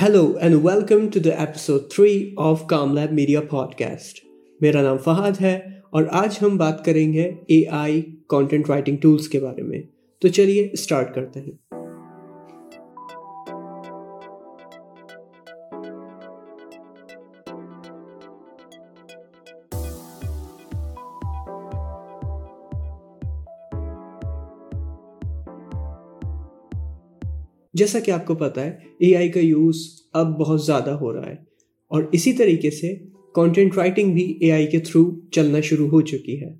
Hello and welcome to the episode three of com lab media podcast میرا نام فہد ہے اور آج ہم بات کریں گے A I content writing tools کے بارے میں۔ تو چلیے اسٹارٹ کرتے ہیں۔ جیسا کہ آپ کو پتہ ہے اے آئی کا یوز اب بہت زیادہ ہو رہا ہے۔ اور اسی طریقے سے کانٹینٹ رائٹنگ بھی اے آئی کے تھرو چلنا شروع ہو چکی ہے۔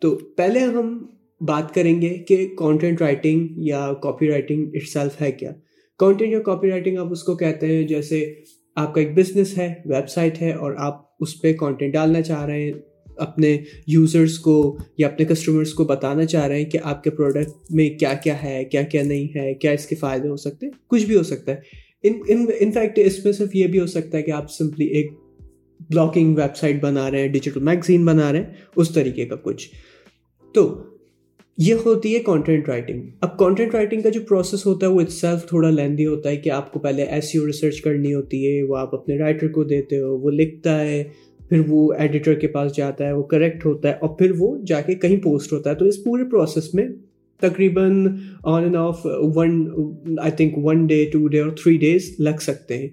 تو پہلے ہم بات کریں گے کہ کانٹینٹ رائٹنگ یا کاپی رائٹنگ اٹ سیلف ہے کیا۔ کانٹینٹ یا کاپی رائٹنگ آپ اس کو کہتے ہیں جیسے آپ کا ایک بزنس ہے ویب سائٹ ہے اور آپ اس پہ کانٹینٹ ڈالنا چاہ رہے ہیں۔ اپنے یوزرس کو یا اپنے کسٹمرس کو بتانا چاہ رہے ہیں کہ آپ کے پروڈکٹ میں کیا کیا ہے، کیا کیا نہیں ہے، کیا اس کے فائدے ہو سکتے ہیں؟ کچھ بھی ہو سکتا ہے۔ ان فیکٹ اس میں صرف یہ بھی ہو سکتا ہے کہ آپ سمپلی ایک بلاگنگ ویب سائٹ بنا رہے ہیں ڈیجیٹل میگزین بنا رہے ہیں، اس طریقے کا کچھ۔ تو یہ ہوتی ہے کانٹینٹ رائٹنگ اب کانٹینٹ رائٹنگ کا جو پروسیس ہوتا ہے وہ اٹ سیلف تھوڑا لیندی ہوتا ہے کہ آپ کو پہلے ایسی ریسرچ کرنی ہوتی ہے، وہ آپ اپنے رائٹر کو دیتے ہو، وہ لکھتا ہے۔ پھر وہ ایڈیٹر کے پاس جاتا ہے، وہ کریکٹ ہوتا ہے اور پھر وہ جا کے کہیں پوسٹ ہوتا ہے۔ تو اس پورے پروسیس میں تقریباً on and off one I think one day two day اور تھری ڈیز لگ سکتے ہیں۔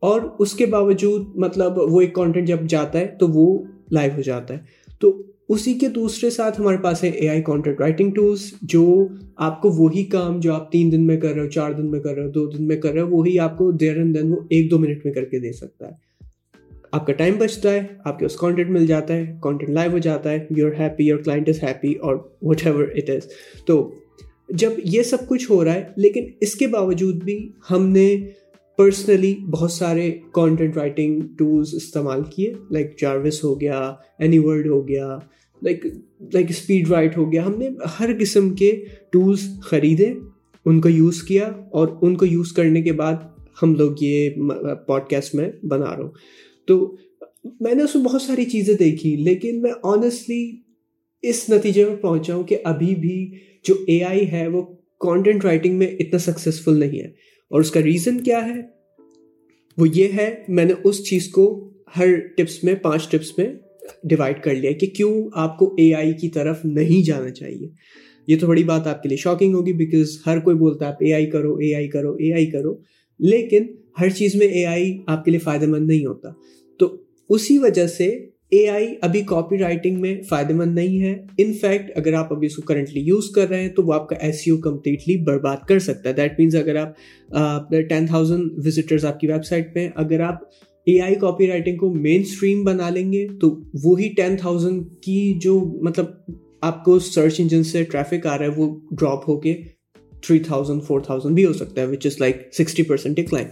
اور اس کے باوجود مطلب وہ ایک کانٹینٹ جب جاتا ہے تو وہ لائیو ہو جاتا ہے۔ تو اسی کے دوسرے ساتھ ہمارے پاس ہے A I content writing tools جو آپ کو وہی کام جو آپ تین دن میں کر رہے ہو، چار دن میں کر رہے ہو، دو دن میں کر رہے ہو، وہی آپ کو دیر اینڈ دین وہ ایک دو منٹ میں کر کے دے سکتا ہے۔ آپ کا ٹائم بچتا ہے، آپ کے اس کانٹینٹ مل جاتا ہے کانٹینٹ لائیو ہو جاتا ہے you're happy your client is happy اور وٹ ایور اٹ از تو جب یہ سب کچھ ہو رہا ہے، لیکن اس کے باوجود بھی ہم نے پرسنلی بہت سارے کانٹینٹ رائٹنگ ٹولس استعمال کیے لائک جاروس ہو گیا اینی ورڈ ہو گیا لائک لائک اسپیڈ رائٹ ہو گیا۔ ہم نے ہر قسم کے ٹولس خریدے، ان کو یوز کیا اور ان کو یوز کرنے کے بعد ہم لوگ یہ پوڈ کاسٹ میں بنا رہا ہوں تو میں نے اس میں بہت ساری چیزیں دیکھی، لیکن میں آنیسٹلی اس نتیجے میں پہنچا ہوں کہ ابھی بھی جو اے آئی ہے وہ کانٹینٹ رائٹنگ میں اتنا سکسیزفل نہیں ہے۔ اور اس کا ریزن کیا ہے؟ وہ یہ ہے، میں نے اس چیز کو ہر ٹپس میں، پانچ ٹپس میں ڈیوائڈ کر لیا کہ کیوں آپ کو اے آئی کی طرف نہیں جانا چاہیے۔ یہ تو بڑی بات آپ کے لیے شاکنگ ہوگی بیکاز ہر کوئی بولتا ہے آپ اے آئی کرو اے آئی کرو اے آئی کرو۔ لیکن ہر چیز میں اے آئی آپ کے لیے فائدہ مند نہیں ہوتا۔ تو اسی وجہ سے اے آئی ابھی کاپی رائٹنگ میں فائدہ مند نہیں ہے۔ ان فیکٹ اگر آپ ابھی اس کو کرنٹلی یوز کر رہے ہیں تو وہ آپ کا ایس یو کمپلیٹلی برباد کر سکتا ہے۔ دیٹ مینس اگر آپ ٹین تھاؤزینڈ وزٹرز آپ کی ویب سائٹ پہ اگر آپ اے آئی کاپی رائٹنگ کو مین اسٹریم بنا لیں گے تو وہی ٹین تھاؤزینڈ کی جو مطلب آپ کو سرچ انجن سے ٹریفک آ رہا ہے وہ ڈراپ ہو کے تھری تھاؤزینڈ فور تھاؤزینڈ بھی ہو سکتا ہے which is like sixty percent decline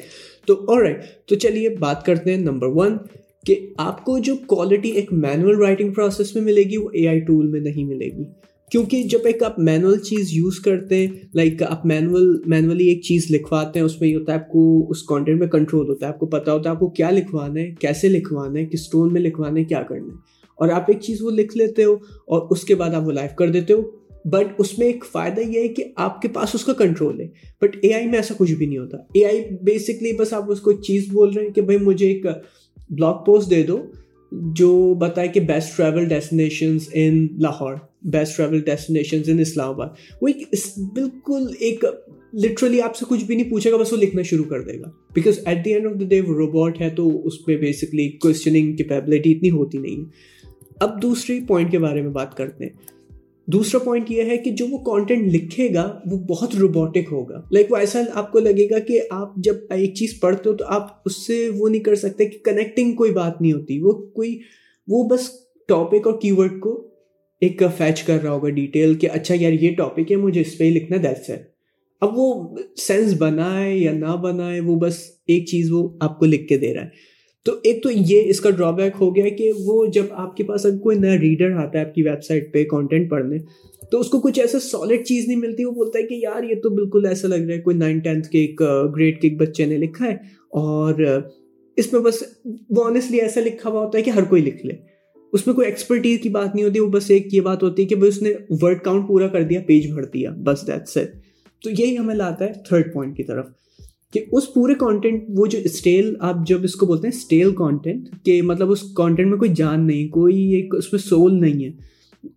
تو اور تو چلیے بات کرتے ہیں نمبر ون کہ آپ کو جو کوالٹی ایک مینول رائٹنگ پروسیس میں ملے گی، وہ اے آئی ٹول میں نہیں ملے گی. کیونکہ جب ایک آپ مینول چیز یوز کرتے ہیں لائک آپ مینول مینولی ایک چیز لکھواتے ہیں، اس میں یہ ہوتا ہے آپ کو اس کانٹینٹ میں کنٹرول ہوتا ہے. آپ کو پتا ہوتا ہے آپ کو کیا لکھوانا ہے، کیسے لکھوانا ہے، کس ٹون میں لکھوانا ہے، کیا کرنا ہے. اور آپ ایک چیز وہ لکھ لیتے ہو اور اس کے بعد آپ وہ لائف کر دیتے ہو. بٹ اس میں ایک فائدہ یہ ہے کہ آپ کے پاس اس کا کنٹرول ہے. بٹ اے آئی میں ایسا کچھ بھی نہیں ہوتا. اے آئی بیسکلی بس آپ اس کو ایک چیز بول رہے ہیں کہ بھائی مجھے ایک بلاگ پوسٹ دے دو جو بتائے کہ best travel destinations in Lahore best travel destinations in Islamabad وہ ایک بالکل ایک لٹرلی آپ سے کچھ بھی نہیں پوچھے گا، بس وہ لکھنا شروع کر دے گا. Because at the end of the day وہ روبوٹ ہے تو اس پہ بیسکلی کوشچننگ کیپیبلٹی اتنی ہوتی نہیں اب دوسری پوائنٹ کے بارے میں بات کرتے ہیں. دوسرا پوائنٹ یہ ہے کہ جو وہ کانٹینٹ لکھے گا وہ بہت روبوٹک ہوگا۔ لائک وہ ایسا آپ کو لگے گا کہ آپ جب ایک چیز پڑھتے ہو تو آپ اس سے وہ نہیں کر سکتے کہ کنیکٹنگ کوئی بات نہیں ہوتی۔ وہ کوئی وہ بس ٹاپک اور کی ورڈ کو ایک فیچ کر رہا ہوگا ڈیٹیل کہ اچھا یار یہ ٹاپک ہے، مجھے اس پہ ہی لکھنا دیٹس ہے اب وہ سینس بنائے یا نہ بنائے، وہ بس ایک چیز وہ آپ کو لکھ کے دے رہا ہے۔ تو ایک تو یہ اس کا ڈرا بیک ہو گیا کہ وہ جب آپ کے پاس اگر کوئی نیا ریڈر آتا ہے آپ کی ویب سائٹ پہ کانٹینٹ پڑھنے، تو اس کو کچھ ایسا سالڈ چیز نہیں ملتی، وہ بولتا ہے کہ یار یہ تو بالکل ایسا لگ رہا ہے، کوئی نائن ٹینتھ کے ایک گریڈ کے ایک بچے نے لکھا ہے، اور اس میں بس وہ آنیسٹلی ایسا لکھا ہوا ہوتا ہے کہ ہر کوئی لکھ لے۔ اس میں کوئی ایکسپرٹیز کی بات نہیں ہوتی، وہ بس ایک یہ بات ہوتی ہے کہ بھائی اس نے ورڈ کاؤنٹ پورا کر دیا پیج بھر دیا، بس دیٹ سے تو یہی ہمیں لاتا ہے تھرڈ پوائنٹ کی طرف۔ کہ اس پورے کانٹینٹ وہ جو اسٹیل آپ جب اس کو بولتے ہیں اسٹیل کانٹینٹ کہ مطلب اس کانٹینٹ میں کوئی جان نہیں، کوئی ایک اس میں سول نہیں ہے،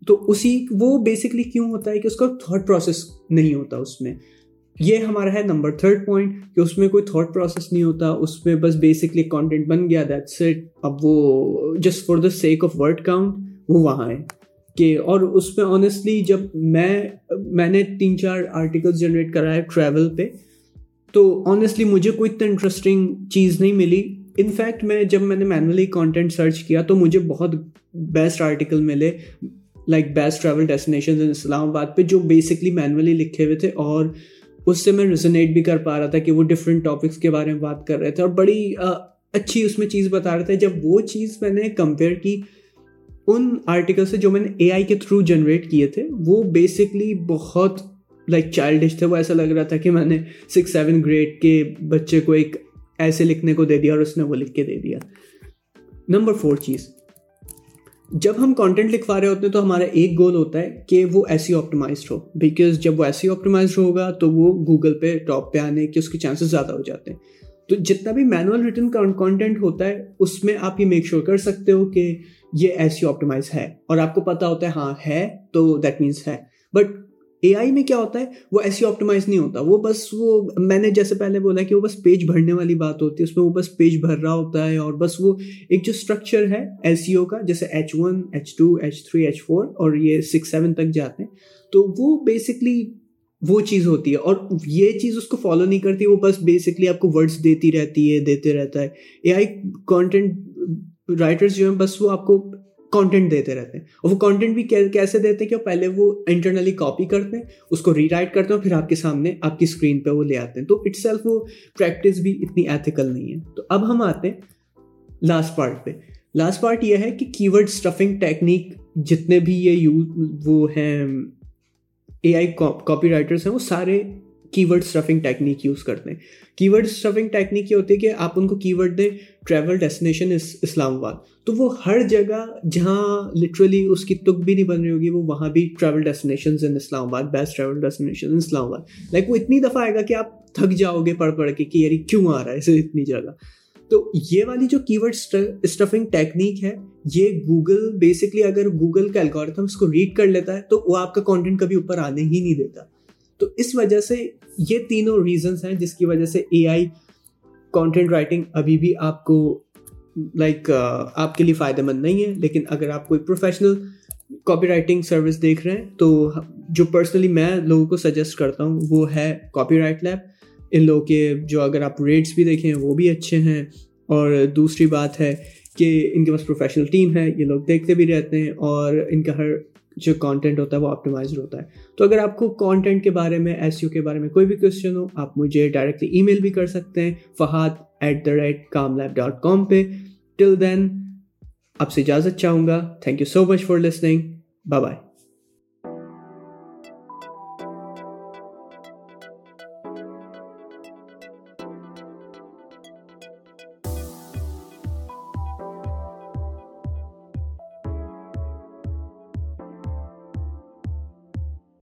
تو اسی، وہ بیسکلی کیوں ہوتا ہے کہ اس کا تھاٹ پروسیس نہیں ہوتا اس میں؟ یہ ہمارا ہے نمبر تھرڈ پوائنٹ کہ اس میں کوئی تھاٹ پروسیس نہیں ہوتا، اس میں بس بیسکلی کانٹینٹ بن گیا دیٹس اٹ اب وہ just for the sake of word count وہ وہاں ہے، کہ اور اس میں آنیسٹلی جب میں میں نے تین چار آرٹیکلس جنریٹ کرا ہے ٹریول پہ تو آنیسٹلی مجھے کوئی اتنا انٹرسٹنگ چیز نہیں ملی۔ ان فیکٹ میں جب میں نے مینولی کانٹینٹ سرچ کیا تو مجھے بہت بیسٹ آرٹیکل ملے like best travel destination Islamabad پہ، جو بیسکلی مینولی لکھے ہوئے تھے اور اس سے میں ریزونیٹ بھی کر پا رہا تھا کہ وہ ڈفرینٹ ٹاپکس کے بارے میں بات کر رہے تھے۔ اور بڑی اچھی اس میں چیز بتا رہے تھے۔ جب وہ چیز میں نے کمپیئر کی، ان آرٹیکل سے جو میں نے اے آئی کے تھرو جنریٹ کیے تھے، وہ بیسکلی بہت لائک چائلڈش تھے، وہ ایسا لگ رہا تھا کہ میں نے سکس سیون گریڈ کے بچے کو ایک ایسے لکھنے کو دے دیا اور اس نے وہ لکھ کے دے دیا۔ نمبر فور چیز، جب ہم کانٹینٹ لکھوا رہے ہوتے ہیں تو ہمارا ایک گول ہوتا ہے کہ وہ ایسی آپٹیمائزڈ ہو۔ بیکاز جب وہ ایسی آپٹیمائزڈ ہوگا تو وہ گوگل پہ ٹاپ پہ آنے کے اس کے چانسز زیادہ ہو جاتے ہیں۔ تو جتنا بھی مینوئل ریٹن کانٹینٹ ہوتا ہے، اس میں آپ یہ میک شیور کر سکتے ہو کہ یہ ایسی آپٹیمائز ہے۔ اور آپ کو پتا ہوتا ہے ہاں ہے تو دیٹ مینس ہے۔ بٹ اے آئی میں کیا ہوتا ہے؟ وہ ایسی آپٹیمائز نہیں ہوتا۔ وہ بس وہ، میں نے جیسے پہلے بولا کہ وہ بس پیج بھرنے والی بات ہوتی ہے۔ اس میں وہ بس پیج بھر رہا ہوتا ہے اور بس وہ ایک جو اسٹرکچر ہے ایل سی او کا، جیسے H one H two H three H four اور یہ سکس سیون تک جاتے ہیں۔ تو وہ بیسکلی وہ چیز ہوتی ہے اور یہ چیز اس کو فالو نہیں کرتی۔ وہ بس بیسکلی آپ کو ورڈس دیتی رہتی ہے، دیتے رہتا ہے۔ اے آئی کانٹینٹ رائٹرس جو ہیں، بس وہ آپ کو کانٹینٹ دیتے رہتے ہیں۔ اور وہ کانٹینٹ بھی کیسے دیتے ہیں کہ پہلے وہ انٹرنلی کاپی کرتے ہیں، اس کو ری رائٹ کرتے ہیں اور پھر آپ کے سامنے آپ کی اسکرین پہ وہ لے آتے ہیں۔ تو اٹ سیلف وہ پریکٹس بھی اتنی ایتھیکل نہیں ہے۔ تو اب ہم آتے ہیں لاسٹ پارٹ پہ۔ لاسٹ پارٹ یہ ہے کہ کی ورڈ اسٹفنگ ٹیکنیک جتنے بھی یہ یوز وہ ہیں اے آئی کاپی رائٹرس ہیں، وہ سارے کی ورڈ اسٹفنگ ٹیکنیک یوز کرتے ہیں۔ کی ورڈ اسٹفنگ ٹیکنیک یہ ہوتی ہے کہ آپ ان کو کی ورڈ دیں ٹریول ڈیسٹینیشن اسلام آباد تو وہ ہر جگہ جہاں لٹرلی اس کی تک بھی نہیں بن رہی ہوگی، وہ وہاں بھی ٹریول ڈیسٹینیشن ان اسلام آباد بیسٹ ٹریول ڈیسٹینیشن اسلام آباد لائک وہ اتنی دفعہ آئے گا کہ آپ تھک جاؤ گے پڑھ پڑھ کے کہ یار کیوں آ رہا ہے اسے اتنی جگہ۔ تو یہ والی جو کی ورڈ اسٹفنگ ٹیکنیک ہے، یہ گوگل بیسکلی اگر گوگل کا الگوریتھم اس کو ریڈ کر لیتا ہے تو وہ آپ کا کانٹینٹ کبھی اوپر آنے ہی نہیں دیتا۔ تو اس وجہ سے یہ تینوں ریزنس ہیں جس کی وجہ سے اے آئی کانٹینٹ رائٹنگ ابھی بھی آپ کو لائک آپ کے لیے فائدہ مند نہیں ہے، لیکن اگر آپ کوئی پروفیشنل کاپی رائٹنگ سروس دیکھ رہے ہیں، تو جو پرسنلی میں لوگوں کو سجیسٹ کرتا ہوں، وہ ہے کاپی رائٹ لیب ان لوگوں کے جو اگر آپ ریٹس بھی دیکھیں، وہ بھی اچھے ہیں۔ اور دوسری بات ہے کہ ان کے پاس پروفیشنل ٹیم ہے، یہ لوگ دیکھتے بھی رہتے ہیں، اور ان کا ہر جو کانٹینٹ ہوتا ہے وہ آپٹیمائزڈ ہوتا ہے۔ تو اگر آپ کو کانٹینٹ کے بارے میں ایس یو کے بارے میں کوئی بھی کوشچن ہو، آپ مجھے ڈائریکٹلی ای میل بھی کر سکتے ہیں Fahad at the rate com lab dot com پہ۔ ٹل دین آپ سے اجازت چاہوں گا۔ Thank you so much for listening bye bye